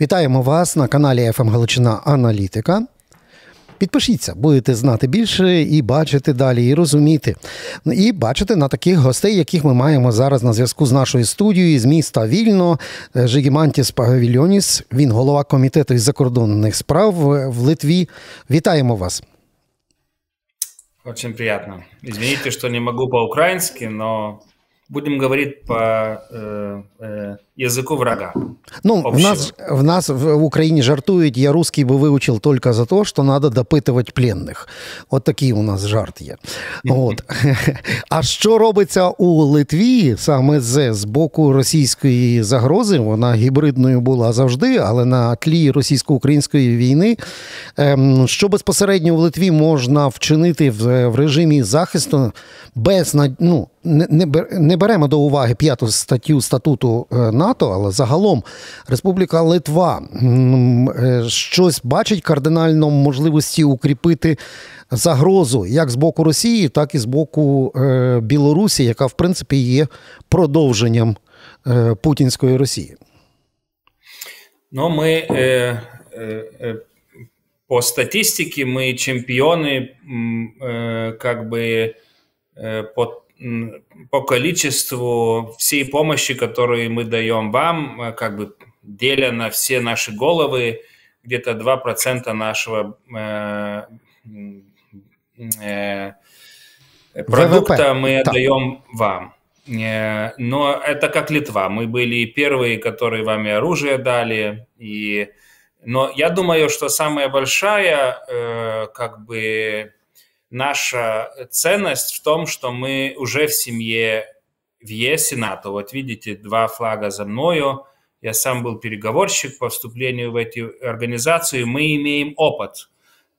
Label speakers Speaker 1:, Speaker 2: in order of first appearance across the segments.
Speaker 1: Вітаємо вас на каналі «ФМ Галичина Аналітика. Підпишіться, будете знати більше і бачити далі, і розуміти. І бачити на таких гостей, яких ми маємо зараз на зв'язку з нашою студією з міста Вільно. Жигімантіс Павільоніс. Він голова комітету із закордонних справ в Литві. Вітаємо вас.
Speaker 2: Очень приятно. Извините, что не могу по-украински, но будем говорить по э, э, языку врага.
Speaker 1: Ну, в нас, в нас в Україні жартують, я русский би вивчив тільки за те, що треба допитувати пленних. От такий у нас жарт є. От. А що робиться у Литві саме з, з боку російської загрози? Вона гібридною була завжди, але на тлі російсько-української війни, ем, що безпосередньо в Литві можна вчинити в, в режимі захисту без ну, не, не беремо до уваги п'яту статтю статуту е, НАТО, але загалом Республіка Литва е, щось бачить кардинально можливості укріпити загрозу як з боку Росії, так і з боку е, Білорусі, яка в принципі є продовженням путінської Росії.
Speaker 2: Ну, ми е, е, по статистике мы чемпионы э, как бы э, по по количеству всей помощи, которую мы даем вам, э, как бы деля на все наши головы, где-то 2% нашего э, э, продукта ВВП. мы отдаем да. вам. Э, но это как Литва. Мы были первые, которые вам и оружие дали. И... Но я думаю, что самая большая э, как бы наша ценность в том, что мы уже в семье в ЕС и НАТО. Вот видите, два флага за мною. Я сам был переговорщик по вступлению в эти организации. Мы имеем опыт,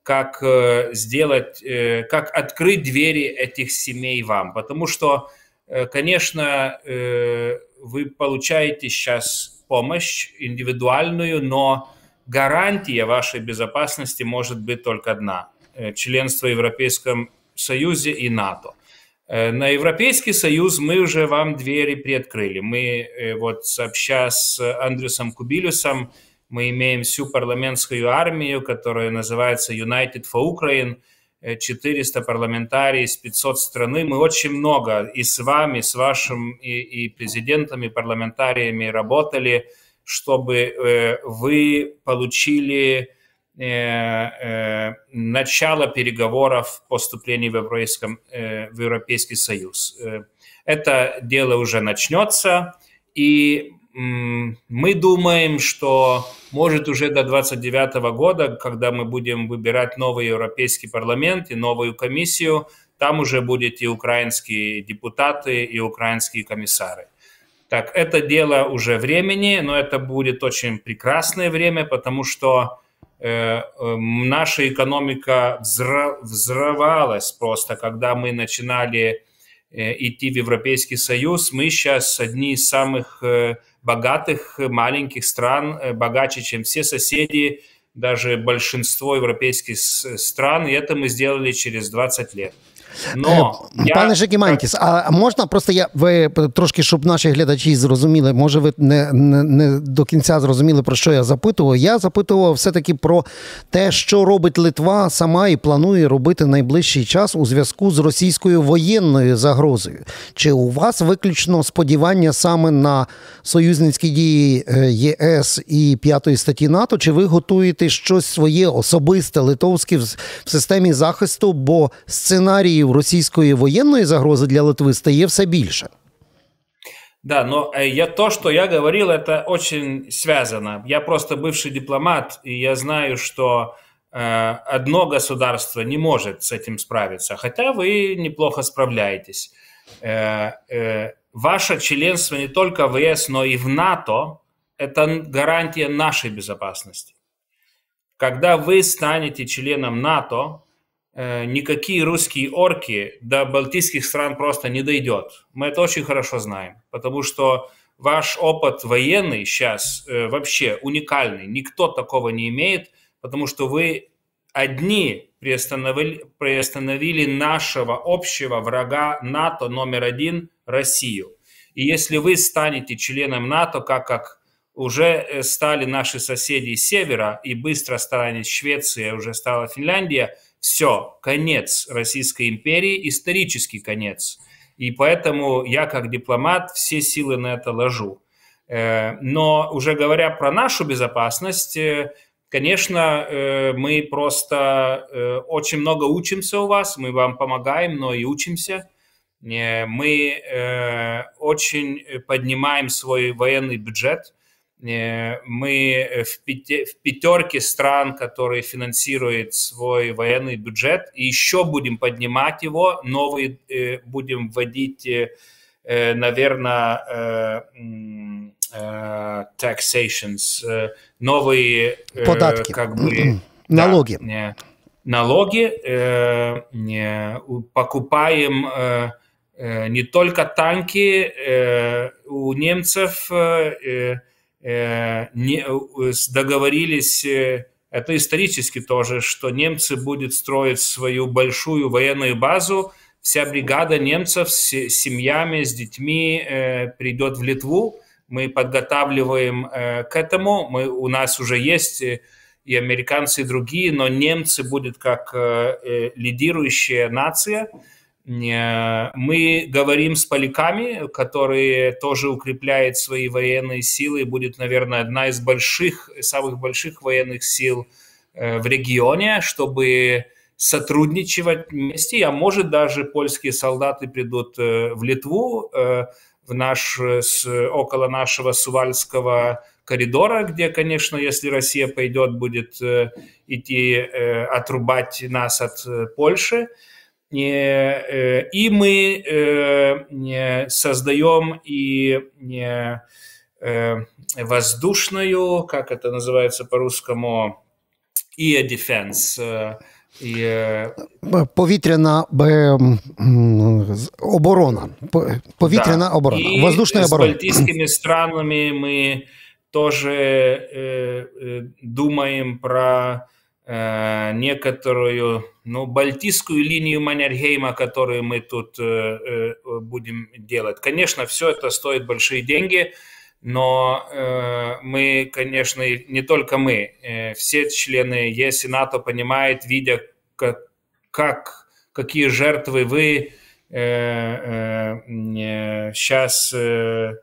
Speaker 2: как э, сделать, э, как открыть двери этих семей вам. Потому что, э, конечно, вы получаете сейчас помощь индивидуальную, но гарантия вашей безопасности может быть только одна – членства в Европейском Союзе и НАТО. Э, на Европейский Союз мы уже вам двери приоткрыли. Мы э, вот сообща с Андрюсом Кубилюсом, мы имеем всю парламентскую армию, которая называется United for Ukraine, 400 парламентариев с 500 страны. Мы очень много и с вами, с вашим и, и президентом, и парламентариями работали, чтобы вы получили Э, э, начало переговоров по вступлению в, Европейском, э, в Европейский Союз. Это дело уже начнется, и мы думаем, что может уже до 29 года, когда мы будем выбирать новый Европейский парламент и новую комиссию, там уже будут и украинские депутаты, и украинские комиссары. Так, это дело уже времени, но это будет очень прекрасное время, потому что наша экономика взрывалась просто, когда мы начинали э, идти в Европейский Союз. Мы сейчас одни из самых э, богатых маленьких стран, богаче, чем все соседи, даже большинство европейских стран, и это мы сделали через 20 лет.
Speaker 1: Но я... Пане Жекімантіс, а можна просто я ви трошки, щоб наші глядачі зрозуміли, може ви не, не, не до кінця зрозуміли, про що я запитував. Я запитував все-таки про те, що робить Литва сама і планує робити найближчий час у зв'язку з російською воєнною загрозою. Чи у вас виключно сподівання саме на союзницькі дії е, ЄС і п'ятої статті НАТО? Чи ви готуєте щось своє особисте литовське в системі захисту? Бо сценарії російської воєнної загрози для Литви стає все більше.
Speaker 2: Да, но э, я, то, что я говорил, это очень связано. Я просто бывший дипломат, и я знаю, что э, одно государство не может с этим справиться, хотя вы неплохо справляетесь. Э, э, ваше членство не только в ЕС, но и в НАТО – это гарантия нашей безопасности. Когда вы станете членом НАТО, Э, никакие русские орки до балтийских стран просто не дойдет. Мы это очень хорошо знаем, потому что ваш опыт военный сейчас э, вообще уникальный. Никто такого не имеет, потому что вы одни приостановили, приостановили нашего общего врага НАТО номер один – Россию. И если вы станете членом НАТО, как, как уже стали наши соседи с севера, и быстро станет Швеция, уже стала Финляндия, все, конец Российской империи, исторический конец. И поэтому я как дипломат все силы на это ложу. Но уже говоря про нашу безопасность, Конечно, э, мы просто э, очень много учимся у вас, мы вам помогаем, но и учимся. Э, мы очень поднимаем свой военный бюджет. Мы в пятерке стран, которые финансируют свой военный бюджет, и еще будем поднимать его, новые будем вводить, наверное, taxations, новые
Speaker 1: податки,
Speaker 2: как бы
Speaker 1: налоги,
Speaker 2: да, налоги, покупаем не только танки у немцев, договорились это исторически тоже, что немцы будут строить свою большую военную базу, вся бригада немцев с семьями, с детьми э, придет в Литву, мы подготавливаем э, к этому. Мы, у нас уже есть и американцы, и другие, но немцы будут как э, э лидирующая нация. Э, мы говорим с поляками, которые тоже укрепляют свои военные силы, будет, наверное, одна из больших, самых больших военных сил э, в регионе, чтобы сотрудничать вместе, а может даже польские солдаты придут в Литву, в наш, с, около нашего Сувальского коридора, где, конечно, если Россия пойдет, будет э, идти э, отрубать нас от э, Польши. И мы создаем и воздушную, как это называется по-русскому, и defense,
Speaker 1: і... Повітряна оборона. Повітряна да. оборона.
Speaker 2: И Воздушная с оборона. С балтийскими странами мы тоже э, э, думаем про э, некоторую ну, балтийскую линию Маннергейма, которую мы тут э, э, будем делать. Конечно, все это стоит большие деньги, но э, мы, конечно, не только мы, э, все члены ЕС и НАТО понимают, видя, как, как какие жертвы вы э, э, сейчас э,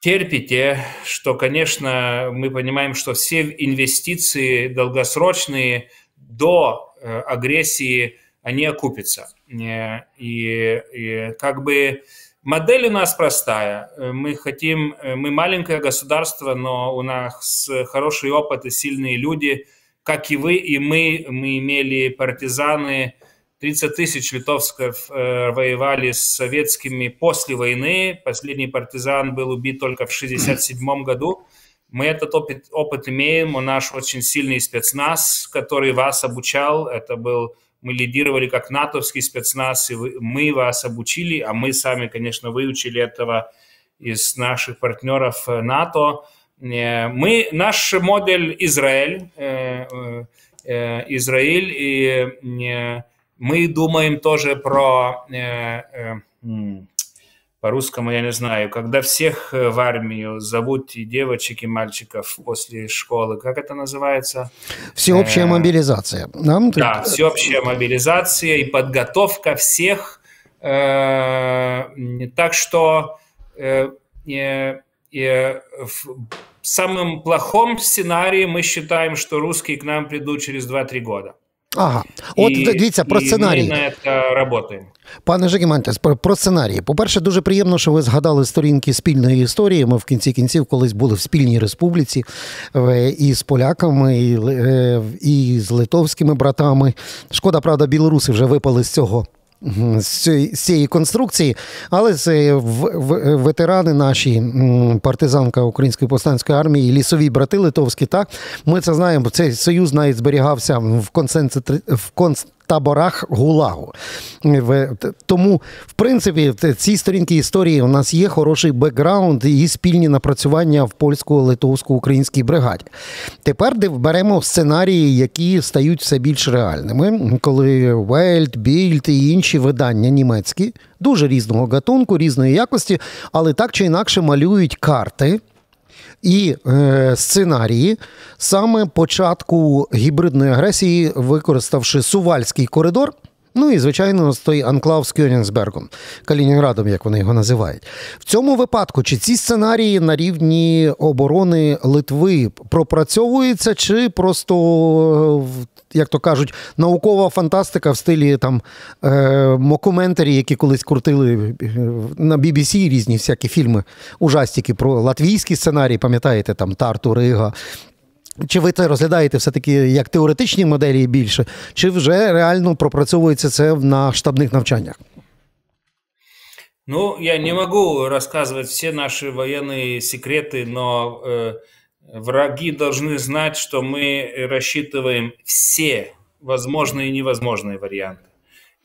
Speaker 2: терпите, что, конечно, мы понимаем, что все инвестиции долгосрочные до э, агрессии, они окупятся. Э, и, и как бы Модель у нас простая. Мы хотим, мы маленькое государство, но у нас хороший опыт и сильные люди, как и вы, и мы. Мы имели партизаны, 30 тысяч литовцев э, воевали с советскими после войны. Последний партизан был убит только в 1967 году. Мы этот опыт, опыт имеем. У нас очень сильный спецназ, который вас обучал. Это был мы лидировали как натовский спецназ, и мы вас обучили, а мы сами, конечно, выучили этого из наших партнеров э, НАТО. Э, мы, наш модель Израиль, э, Израиль, и мы думаем тоже про по-русскому я не знаю, когда всех э, в армию зовут и девочек, и мальчиков после школы, как это называется?
Speaker 1: Всеобщая э, мобилизация.
Speaker 2: Нам да, всеобщая мобилизация и подготовка всех. Э, так что э, э, э, в самом плохом сценарии мы считаем, что русские к нам придут через 2-3 года.
Speaker 1: Ага, от і, дивіться про сценарій.
Speaker 2: І ми на працюємо.
Speaker 1: Пане Жегімантес, про, про сценарії. По-перше, дуже приємно, що ви згадали сторінки спільної історії. Ми в кінці кінців колись були в спільній республіці і з поляками, і, е, і з литовськими братами. Шкода, правда, білоруси вже випали з цього з цієї конструкції, але це ветерани наші, партизанка Української повстанської армії, лісові брати литовські, так ми це знаємо. Цей союз навіть зберігався в концентр в концентрі таборах Гулагу. Тому, в принципі, в цій сторінці історії у нас є хороший бекграунд і спільні напрацювання в польсько-литовсько-українській бригаді. Тепер беремо сценарії, які стають все більш реальними, коли Вельт, Більд і інші видання німецькі, дуже різного гатунку, різної якості, але так чи інакше малюють карти. І е, сценарії саме початку гібридної агресії, використавши Сувальський коридор. Ну і, звичайно, той анклав з Кьонігсбергом, Калінінградом, як вони його називають. В цьому випадку, чи ці сценарії на рівні оборони Литви пропрацьовуються, чи просто, як то кажуть, наукова фантастика в стилі там е, мокументарі, які колись крутили е, на BBC різні всякі фільми, ужастики про латвійські сценарії, пам'ятаєте, там Тарту, Рига, чи ви це розглядаєте все-таки як теоретичні моделі більше, чи вже реально пропрацьовується це на штабних навчаннях?
Speaker 2: Ну, я не могу рассказывать все наши военные секреты, но э, враги должны знать, что мы рассчитываем все возможные и невозможные варианты.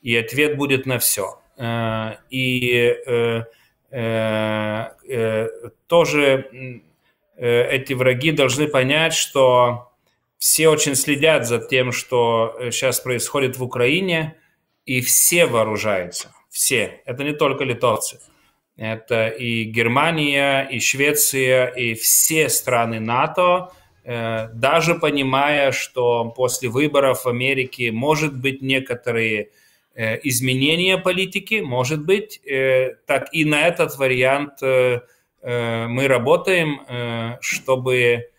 Speaker 2: И ответ будет на все. Э, и э, э, э, тоже Э, эти враги должны понять, что все очень следят за тем, что сейчас э, происходит в Украине, и все вооружаются. Все. Это не только литовцы. Это и Германия, и Швеция, и все страны НАТО, э, даже понимая, что после выборов в Америке может быть некоторые изменения политики, может быть, так и на этот вариант Э, мы работаем, э, чтобы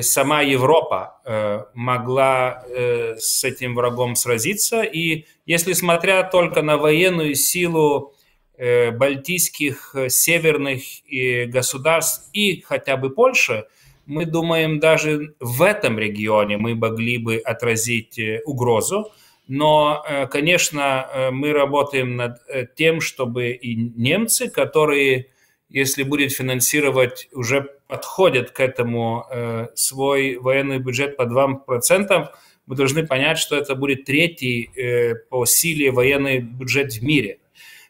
Speaker 2: сама Европа э, могла с этим врагом сразиться. И если смотря только на военную силу балтийских северных государств и хотя бы Польши, мы думаем, даже в этом регионе мы могли бы отразить угрозу. Но, конечно, мы работаем над тем, чтобы и немцы, которые если будет финансировать, уже подходит к этому э, свой военный бюджет по 2%, мы должны понять, что это будет третий э, по силе военный бюджет в мире.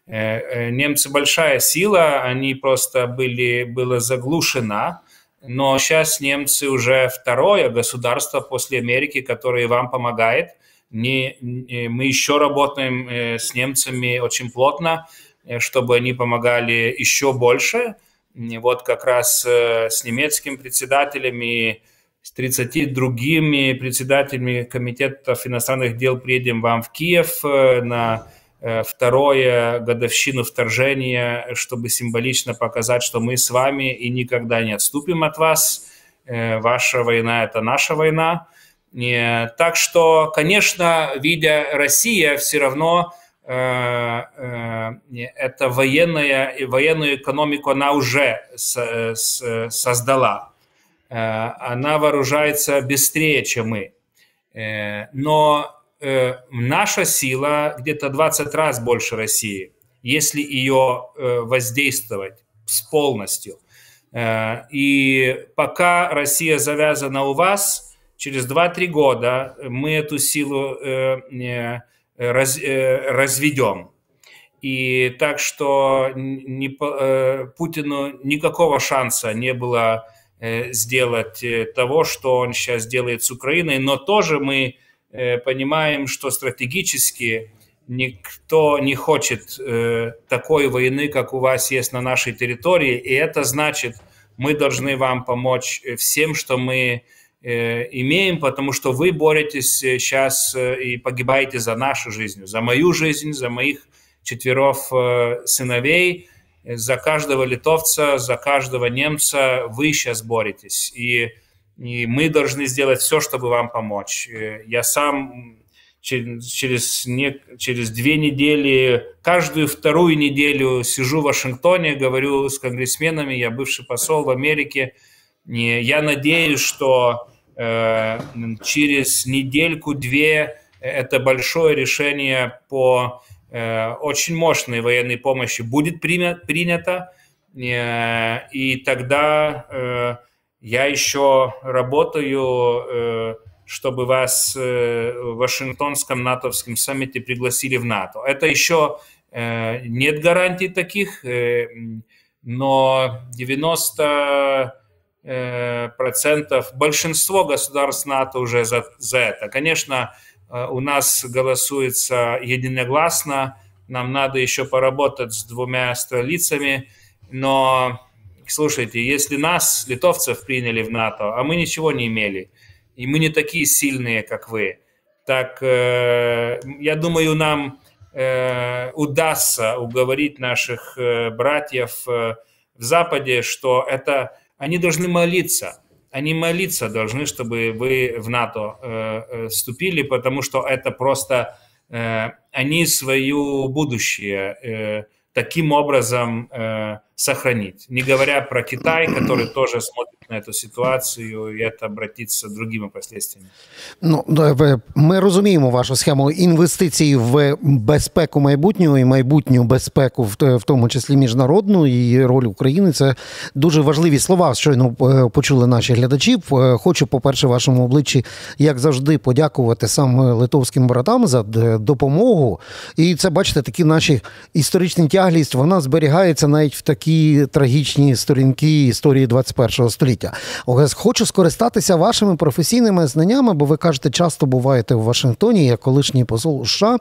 Speaker 2: Э, э, немцы большая сила, они просто были, было заглушено, но сейчас немцы уже второе государство после Америки, которое вам помогает. Не, не, мы еще работаем э, с немцами очень плотно, чтобы они помогали еще больше. Вот как раз э, с немецким председателем и с 30 другими председателями комитетов иностранных дел приедем вам в Киев э, на второе годовщину вторжения, чтобы символично показать, что мы с вами и никогда не отступим от вас. Ваша война – это наша война. Так что, конечно, видя Россия, все равно Э, э, это военная, военную экономику она уже создала. Э, она вооружается быстрее, чем мы. Но наша сила где-то 20 раз больше России, если ее воздействовать с полностью. И пока Россия завязана у вас, через 2-3 года мы эту силу раз, э, разведем. И так что не, э, Путину никакого шанса не было э, сделать того, что он сейчас делает с Украиной, но тоже мы понимаем, что стратегически никто не хочет такой войны, как у вас есть на нашей территории, и это значит, мы должны вам помочь всем, что мы Э, имеем, потому что вы боретесь сейчас э, э, и погибаете за нашу жизнь, за мою жизнь, за моих четверов сыновей, за каждого литовца, за каждого немца вы сейчас боретесь. И, и мы должны сделать все, чтобы вам помочь. Я сам через, не, через две недели, каждую вторую неделю сижу в Вашингтоне, говорю с конгрессменами, я бывший посол в Америке. Я надеюсь, что Э, через недельку-две это большое решение по э, очень мощной военной помощи будет принято, э, и тогда я еще работаю, чтобы вас в Вашингтонском натовском саммите пригласили в НАТО. Это еще нет гарантий таких, но 90 Э, процентов, большинство государств НАТО уже за, за это. Конечно, э, у нас голосуется единогласно, нам надо еще поработать с двумя столицами, но слушайте, если нас, литовцев, приняли в НАТО, а мы ничего не имели, и мы не такие сильные, как вы, так э, я думаю, нам э, удастся уговорить наших э, братьев э, в Западе, что это они должны молиться. Они молиться должны, чтобы вы в НАТО э, э вступили, потому что это просто э, они свое будущее э, таким образом э, сохранить. Не говоря про Китай, который тоже смотрит на эту ситуацію, і це обратиться другими последствиями.
Speaker 1: Ну ми розуміємо вашу схему інвестицій в безпеку майбутнього і майбутню безпеку, в тому числі міжнародну і роль України. Це дуже важливі слова. Щойно е, почули наші глядачі. Е, хочу, по перше, вашому обличчі, як завжди, подякувати сам литовським братам за допомогу. І це бачите, такі наші історичні тяглість. Вона зберігається навіть в такі трагічні сторінки історії 21 століття. Хочу скористатися вашими професійними знаннями, бо ви кажете, часто буваєте в Вашингтоні, як колишній посол США.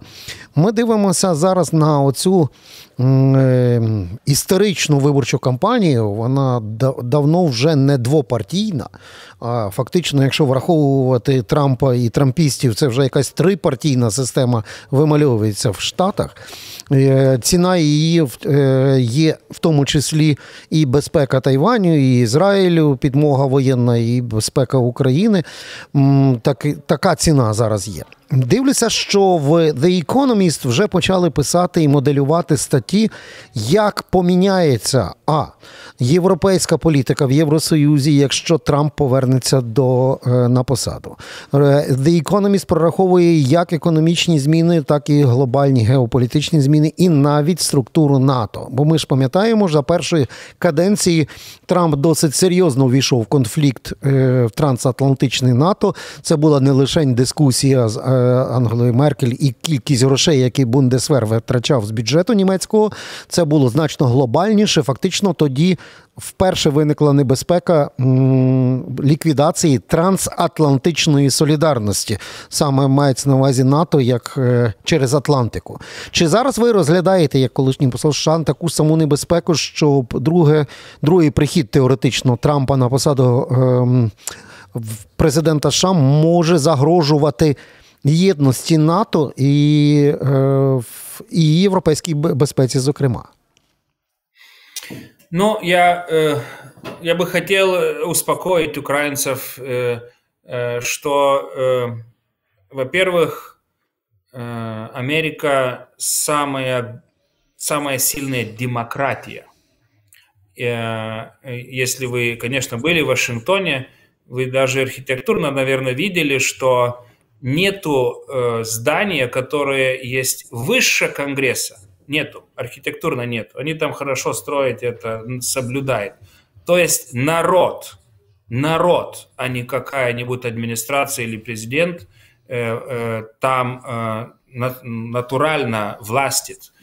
Speaker 1: Ми дивимося зараз на оцю е, історичну виборчу кампанію. Вона давно вже не двопартійна. А фактично, якщо враховувати Трампа і трампістів, це вже якась трипартійна система вимальовується в Штатах. Е, ціна її е, є в тому числі і безпека Тайваню, і Ізраїлю, підмога воєнна, і безпека України. Так, Така ціна зараз є. Дивлюся, що в The Economist вже почали писати і моделювати статті, як поміняється а європейська політика в Євросоюзі, якщо Трамп повернеться до е, на посаду. Е, The Economist прораховує як економічні зміни, так і глобальні геополітичні зміни, і навіть структуру НАТО. Бо ми ж пам'ятаємо, за першої каденції Трамп досить серйозно увійшов в конфлікт е, в трансатлантичний НАТО. Це була не лише дискусія з Ангелою Меркель і кількість грошей, які Бундесвер витрачав з бюджету німецького. Це було значно глобальніше. Фактично тоді вперше виникла небезпека ліквідації трансатлантичної солідарності. Саме мається на увазі НАТО як е, через Атлантику. Чи зараз ви розглядаєте, як колишній посол США, таку саму небезпеку, щоб друге, другий прихід теоретично Трампа на посаду ем, президента США може загрожувати? єдності НАТО і, і європейській безпеці, зокрема.
Speaker 2: Ну, я, э, я бы хотел успокоить украинцев, э, э, что, во-первых, Америка самая, самая сильная демократия. Если вы, конечно, были в Вашингтоне, вы даже архитектурно, наверное, видели, что нету э, здания, которое есть выше Конгресса. Нету, архитектурно нет. Они там хорошо строят это, соблюдают. То есть народ, народ, а не какая-нибудь администрация или президент э, э, там э, натурально властит.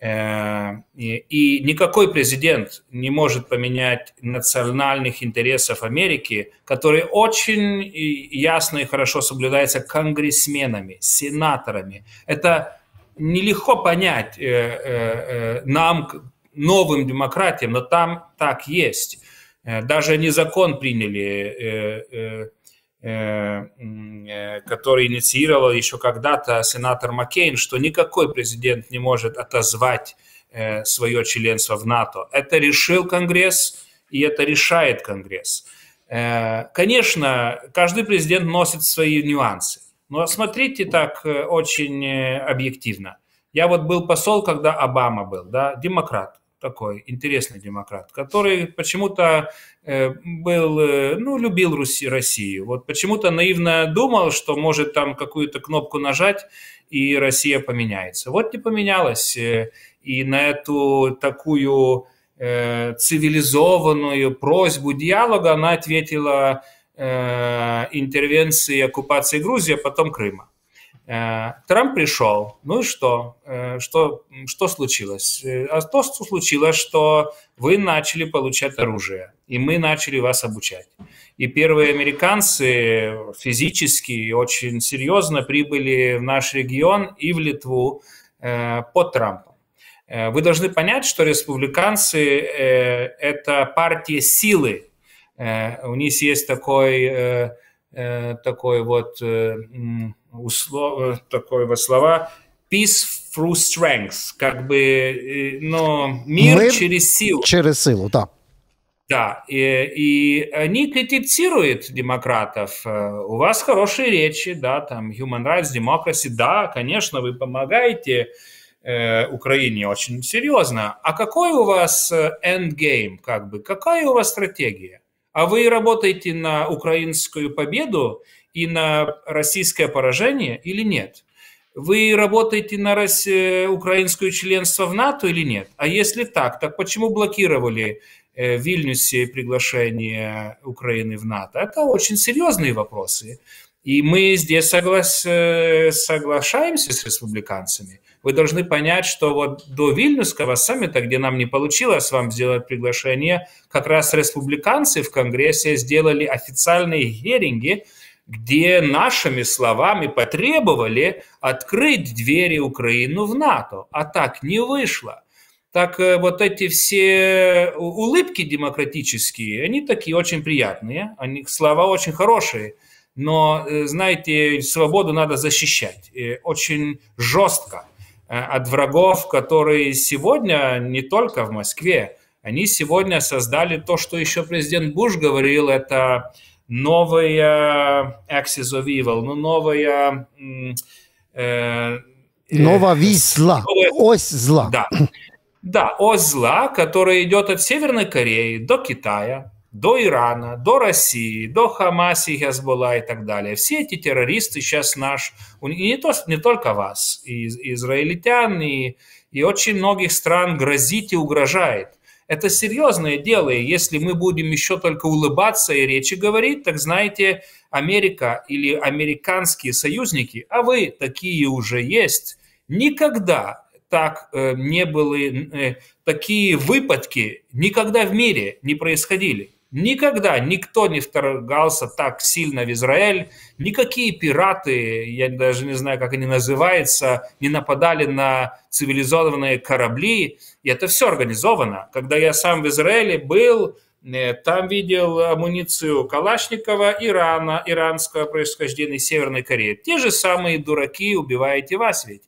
Speaker 2: Э, и никакой президент не может поменять национальных интересов Америки, которые очень ясно и хорошо соблюдаются конгрессменами, сенаторами. Это нелегко понять э, э, нам, новым демократиям, но там так есть. Даже они закон приняли который инициировал еще когда-то сенатор Маккейн, что никакой президент не может отозвать э, свое членство в НАТО. Это решил Конгресс, и это решает Конгресс. Конечно, каждый президент носит свои нюансы, но смотрите так очень объективно. Я вот был посол, когда Обама был, да, демократ такой интересный демократ, который почему-то э, был, э, ну, любил Руси, Россию. Вот почему-то наивно думал, что может там какую-то кнопку нажать, и Россия поменяется. Вот не поменялась. Э, и на эту такую цивилизованную просьбу диалога она ответила интервенцией оккупации Грузии, а потом Крыма. Э, Трамп пришел, ну и что? Э, что, что случилось? Э, а то, что случилось, что вы начали получать оружие, и мы начали вас обучать. И первые американцы физически очень серьезно прибыли в наш регион и в Литву под Трампом. Вы должны понять, что республиканцы – это партия силы. У них есть такой, такой вот услов, такой вот слова peace through strength, как бы, но мир
Speaker 1: Мир
Speaker 2: через силу.
Speaker 1: Через силу, да.
Speaker 2: Да, и, и они критикуют демократов. У вас хорошие речи, да, там human rights, democracy, да, конечно, вы помогаете э, Украине очень серьезно. А какой у вас endgame, как бы, какая у вас стратегия? А вы работаете на украинскую победу и на российское поражение или нет? Вы работаете на Россию, украинское членство в НАТО или нет? А если так, так почему блокировали Э, в Вильнюсе приглашение Украины в НАТО. Это очень серьезные вопросы. И мы здесь соглас... Э, соглашаемся с республиканцами. Вы должны понять, что вот до Вильнюсского саммита, где нам не получилось вам сделать приглашение, как раз республиканцы в Конгрессе сделали официальные херинги, где нашими словами потребовали открыть двери Украину в НАТО. А так не вышло так э, вот эти все улыбки демократические, они такие очень приятные, они слова очень хорошие, но, э, знаете, свободу надо защищать очень жестко э, от врагов, которые сегодня не только в Москве, они сегодня создали то, что еще президент Буш говорил, это новая axis of evil, ну, новая...
Speaker 1: Э, Новая весь зла, ось зла.
Speaker 2: Да, да, ось зла, которая идет от Северной Кореи до Китая, до Ирана, до России, до Хамаси, Хезболла и так далее. Все эти террористы сейчас наш, и не, то, не только вас, и, и израильтян, и, и очень многих стран грозит и угрожает. Это серьезное дело, и если мы будем еще только улыбаться и речи говорить, так знаете, Америка или американские союзники, а вы такие уже есть, никогда так э, не были, э, такие выпадки никогда в мире не происходили. Никогда никто не вторгался так сильно в Израиль, никакие пираты, я даже не знаю, как они называются, не нападали на цивилизованные корабли, и это все организовано. Когда я сам в Израиле был, э, там видел амуницию Калашникова, Ирана, иранского происхождения, Северной Кореи. Те же самые дураки убиваете вас ведь.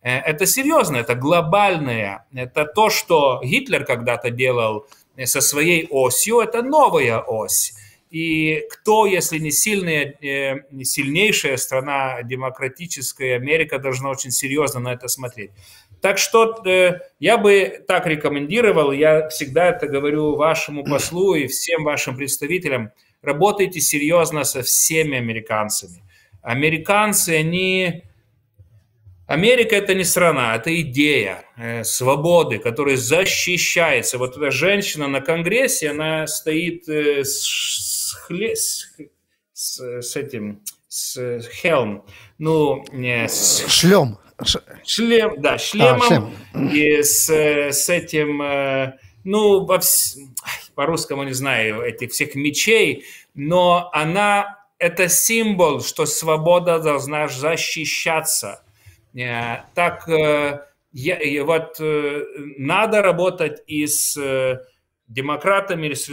Speaker 2: Э, это серьезно, это глобальное. Это то, что Гитлер когда-то делал со своей осью, это новая ось. И кто, если не сильная, э, не сильнейшая страна демократическая, Америка должна очень серьезно на это смотреть. Так что я бы так рекомендовал, я всегда это говорю вашему послу и всем вашим представителям, работайте серьезно со всеми американцами. Американцы, они Америка это не страна, это идея э, свободы, которая защищается. Вот эта женщина на Конгрессе, она стоит э, с, с, с, с этим, с хелм, ну, не с...
Speaker 1: Шлем.
Speaker 2: Шлем, да, шлемом а, шлем. и с, с этим, э, ну, по-русскому не знаю, этих всех мечей, но она, это символ, что свобода должна защищаться – так э, вот э, надо работать и с демократами, с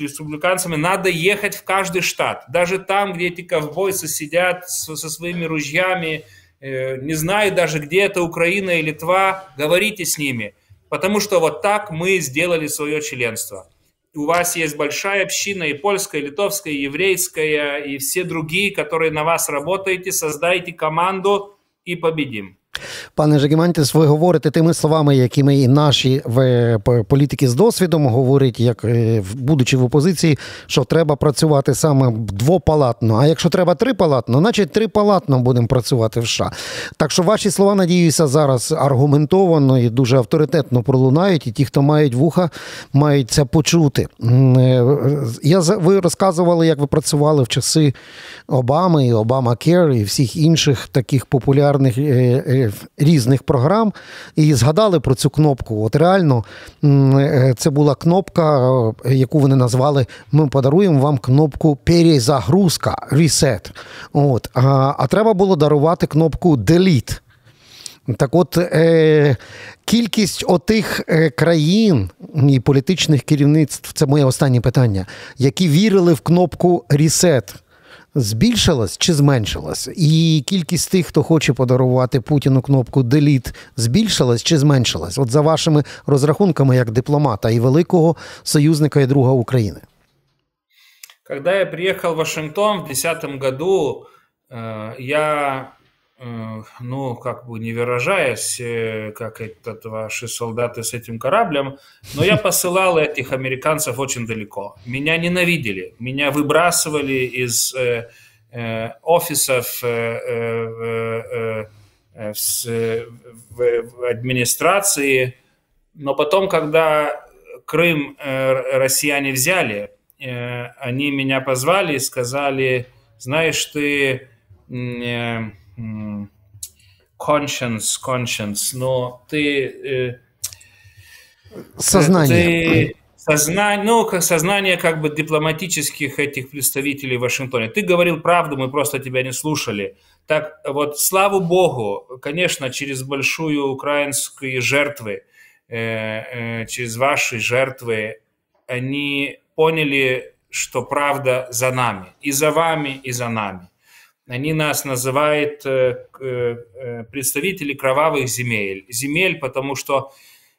Speaker 2: республиканцами, надо ехать в каждый штат. Даже там, где эти ковбойцы сидят со, своими ружьями, не знаю даже, где это Украина и Литва, говорите с ними. Потому что вот так мы сделали свое членство. У вас есть большая община и польская, и литовская, и еврейская, и все другие, которые на вас работаете, создайте команду, і побідім.
Speaker 1: Пане Жегімантіс, ви говорите тими словами, якими і наші політики з досвідом говорять, як е, будучи в опозиції, що треба працювати саме двопалатно. А якщо треба трипалатно, значить трипалатно будемо працювати в США. Так що ваші слова, надіюся, зараз аргументовано і дуже авторитетно пролунають, і ті, хто мають вуха, мають це почути. Е, я ви розказували, як ви працювали в часи Обами і Обама Кер і всіх інших таких популярних е, різних програм і згадали про цю кнопку. От реально е, це була кнопка, е, яку вони назвали Ми подаруємо вам кнопку перезагрузка, reset. От. А, а треба було дарувати кнопку Delete. Так от е, кількість отих е, країн і політичних керівництв це моє останнє питання, які вірили в кнопку «Ресет», збільшилась чи зменшилась? І кількість тих, хто хоче подарувати Путіну кнопку «Деліт» збільшилась чи зменшилась? От за вашими розрахунками, як дипломата і великого союзника і друга України.
Speaker 2: Когда я приехал в Вашингтон в 2010 году, э, я ну, как бы не выражаясь, э, как этот, ваши солдаты с этим кораблем, но я посылал этих американцев очень далеко. Меня ненавидели, меня выбрасывали из э, э, офисов э, э, э, в, в администрации, но потом, когда Крым э, россияне взяли, э, они меня позвали и сказали, знаешь, ты... Conscience, conscience, но ты... Э,
Speaker 1: сознание.
Speaker 2: Ты, сознание, ну, как сознание как бы дипломатических этих представителей в Вашингтоне. Ты говорил правду, мы просто тебя не слушали. Так вот, слава богу, конечно, через большую украинские жертвы, э, э, через ваши жертвы, они поняли, что правда за нами, и за вами, и за нами они нас называют э, э, представители кровавых земель. Земель, потому что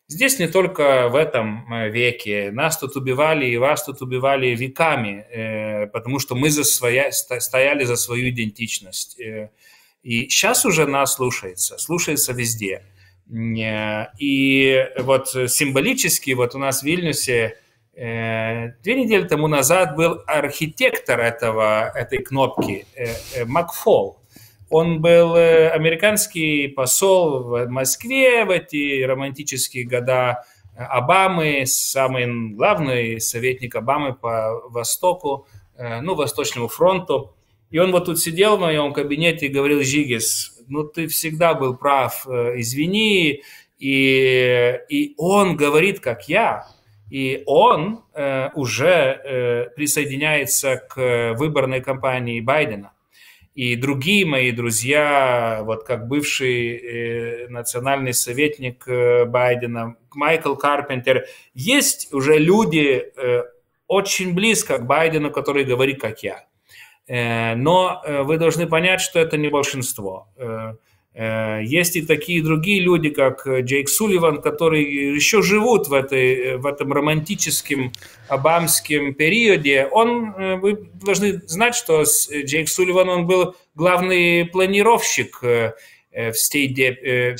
Speaker 2: здесь не только в этом э, веке. Нас тут убивали и вас тут убивали веками, потому что мы за своя, стояли за свою идентичность. И сейчас уже нас слушается, слушается везде. И вот символически вот у нас в Вильнюсе Э, две недели тому назад был архитектор этого, этой кнопки, э, э, Макфол. Он был американский посол в Москве в эти романтические года Обамы, самый главный советник Обамы по Востоку, ну, Восточному фронту. И он вот тут сидел в моем кабинете и говорил, Жигис, ну, ты всегда был прав, извини. И, и он говорит, как я, и он э, уже э, присоединяется к выборной кампании Байдена. И другие мои друзья, вот как бывший э, национальный советник э, Байдена, Майкл Карпентер, есть уже люди э, очень близко к Байдену, которые говорят, как я. Э, но э, вы должны понять, что это не большинство. Э, есть и такие другие люди, как э, Джейк Сулливан, которые еще живут в, этой, э, в этом романтическом обамском периоде. Он, вы должны знать, что Джейк Сулливан, он был главный планировщик в стейдепе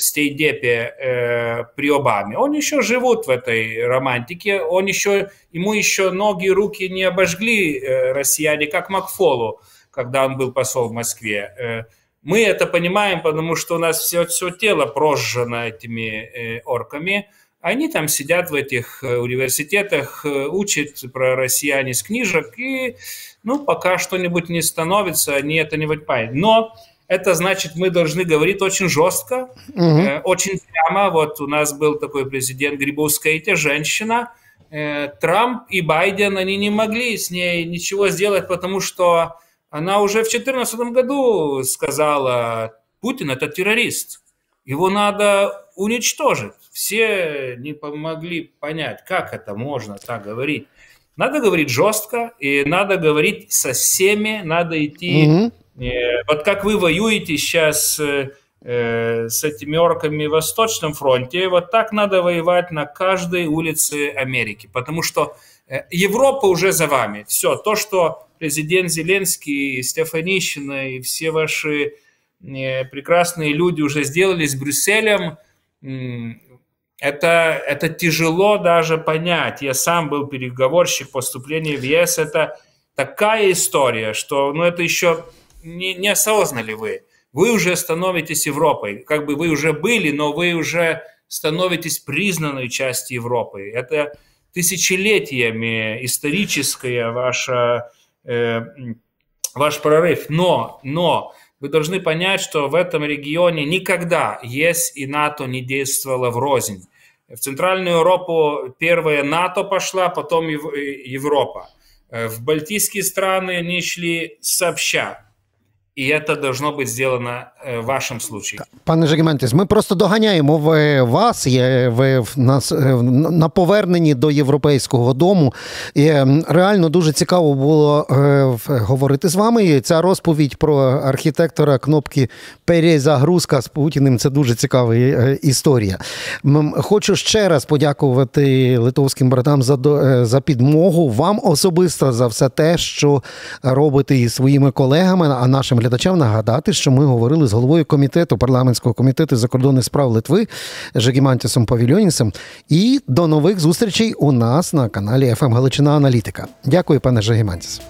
Speaker 2: при Обаме. Он еще живут в этой романтике, он еще, ему еще ноги и руки не обожгли россияне, как Макфолу, когда он был посол в Москве. Мы это понимаем, потому что у нас все, все тело прожжено этими э, орками. Они там сидят в этих э, университетах, э, учат про россияне с книжек, и ну, пока что-нибудь не становится, они это не понимают. Но это значит, мы должны говорить очень жестко, угу. э, очень прямо. Вот у нас был такой президент Грибовская, женщина. Э, Трамп и Байден, они не могли с ней ничего сделать, потому что она уже в 2014 году сказала, Путин это террорист, его надо уничтожить. Все не помогли понять, как это можно так говорить. Надо говорить жестко, и надо говорить со всеми, надо идти... Угу. Э, вот как вы воюете сейчас э, э, с этими орками в Восточном фронте, вот так надо воевать на каждой улице Америки, потому что Европа уже за вами. Все, то, что президент Зеленский, Стефанищина и все ваши э, прекрасные люди уже сделали с Брюсселем, это, это тяжело даже понять. Я сам был переговорщик поступления в ЕС. Это такая история, что ну, это еще не, не осознали вы. Вы уже становитесь Европой. Как бы вы уже были, но вы уже становитесь признанной частью Европы. Это тысячелетиями историческая ваша Э, ваш прорыв. Но, но вы должны понять, что в этом регионе никогда ЕС и НАТО не действовало в рознь. В Центральную Европу первая НАТО пошла, потом э, Европа. Э, в Балтийские страны они шли сообща. И это должно быть сделано в вашому случаї.
Speaker 1: Пане Жегіментіс, ми просто доганяємо вас. Ви в нас на поверненні до європейського дому. І Реально дуже цікаво було говорити з вами. І Ця розповідь про архітектора кнопки перезагрузка з Путіним це дуже цікава історія. Хочу ще раз подякувати литовським братам за за підмогу. Вам особисто за все те, що робите із своїми колегами, а нашим глядачам нагадати, що ми говорили з головою комітету парламентського комітету закордонних справ Литви Жегімантісом Павільонісом. І до нових зустрічей у нас на каналі «ФМ Галичина Аналітика. Дякую, пане Жегімантіс.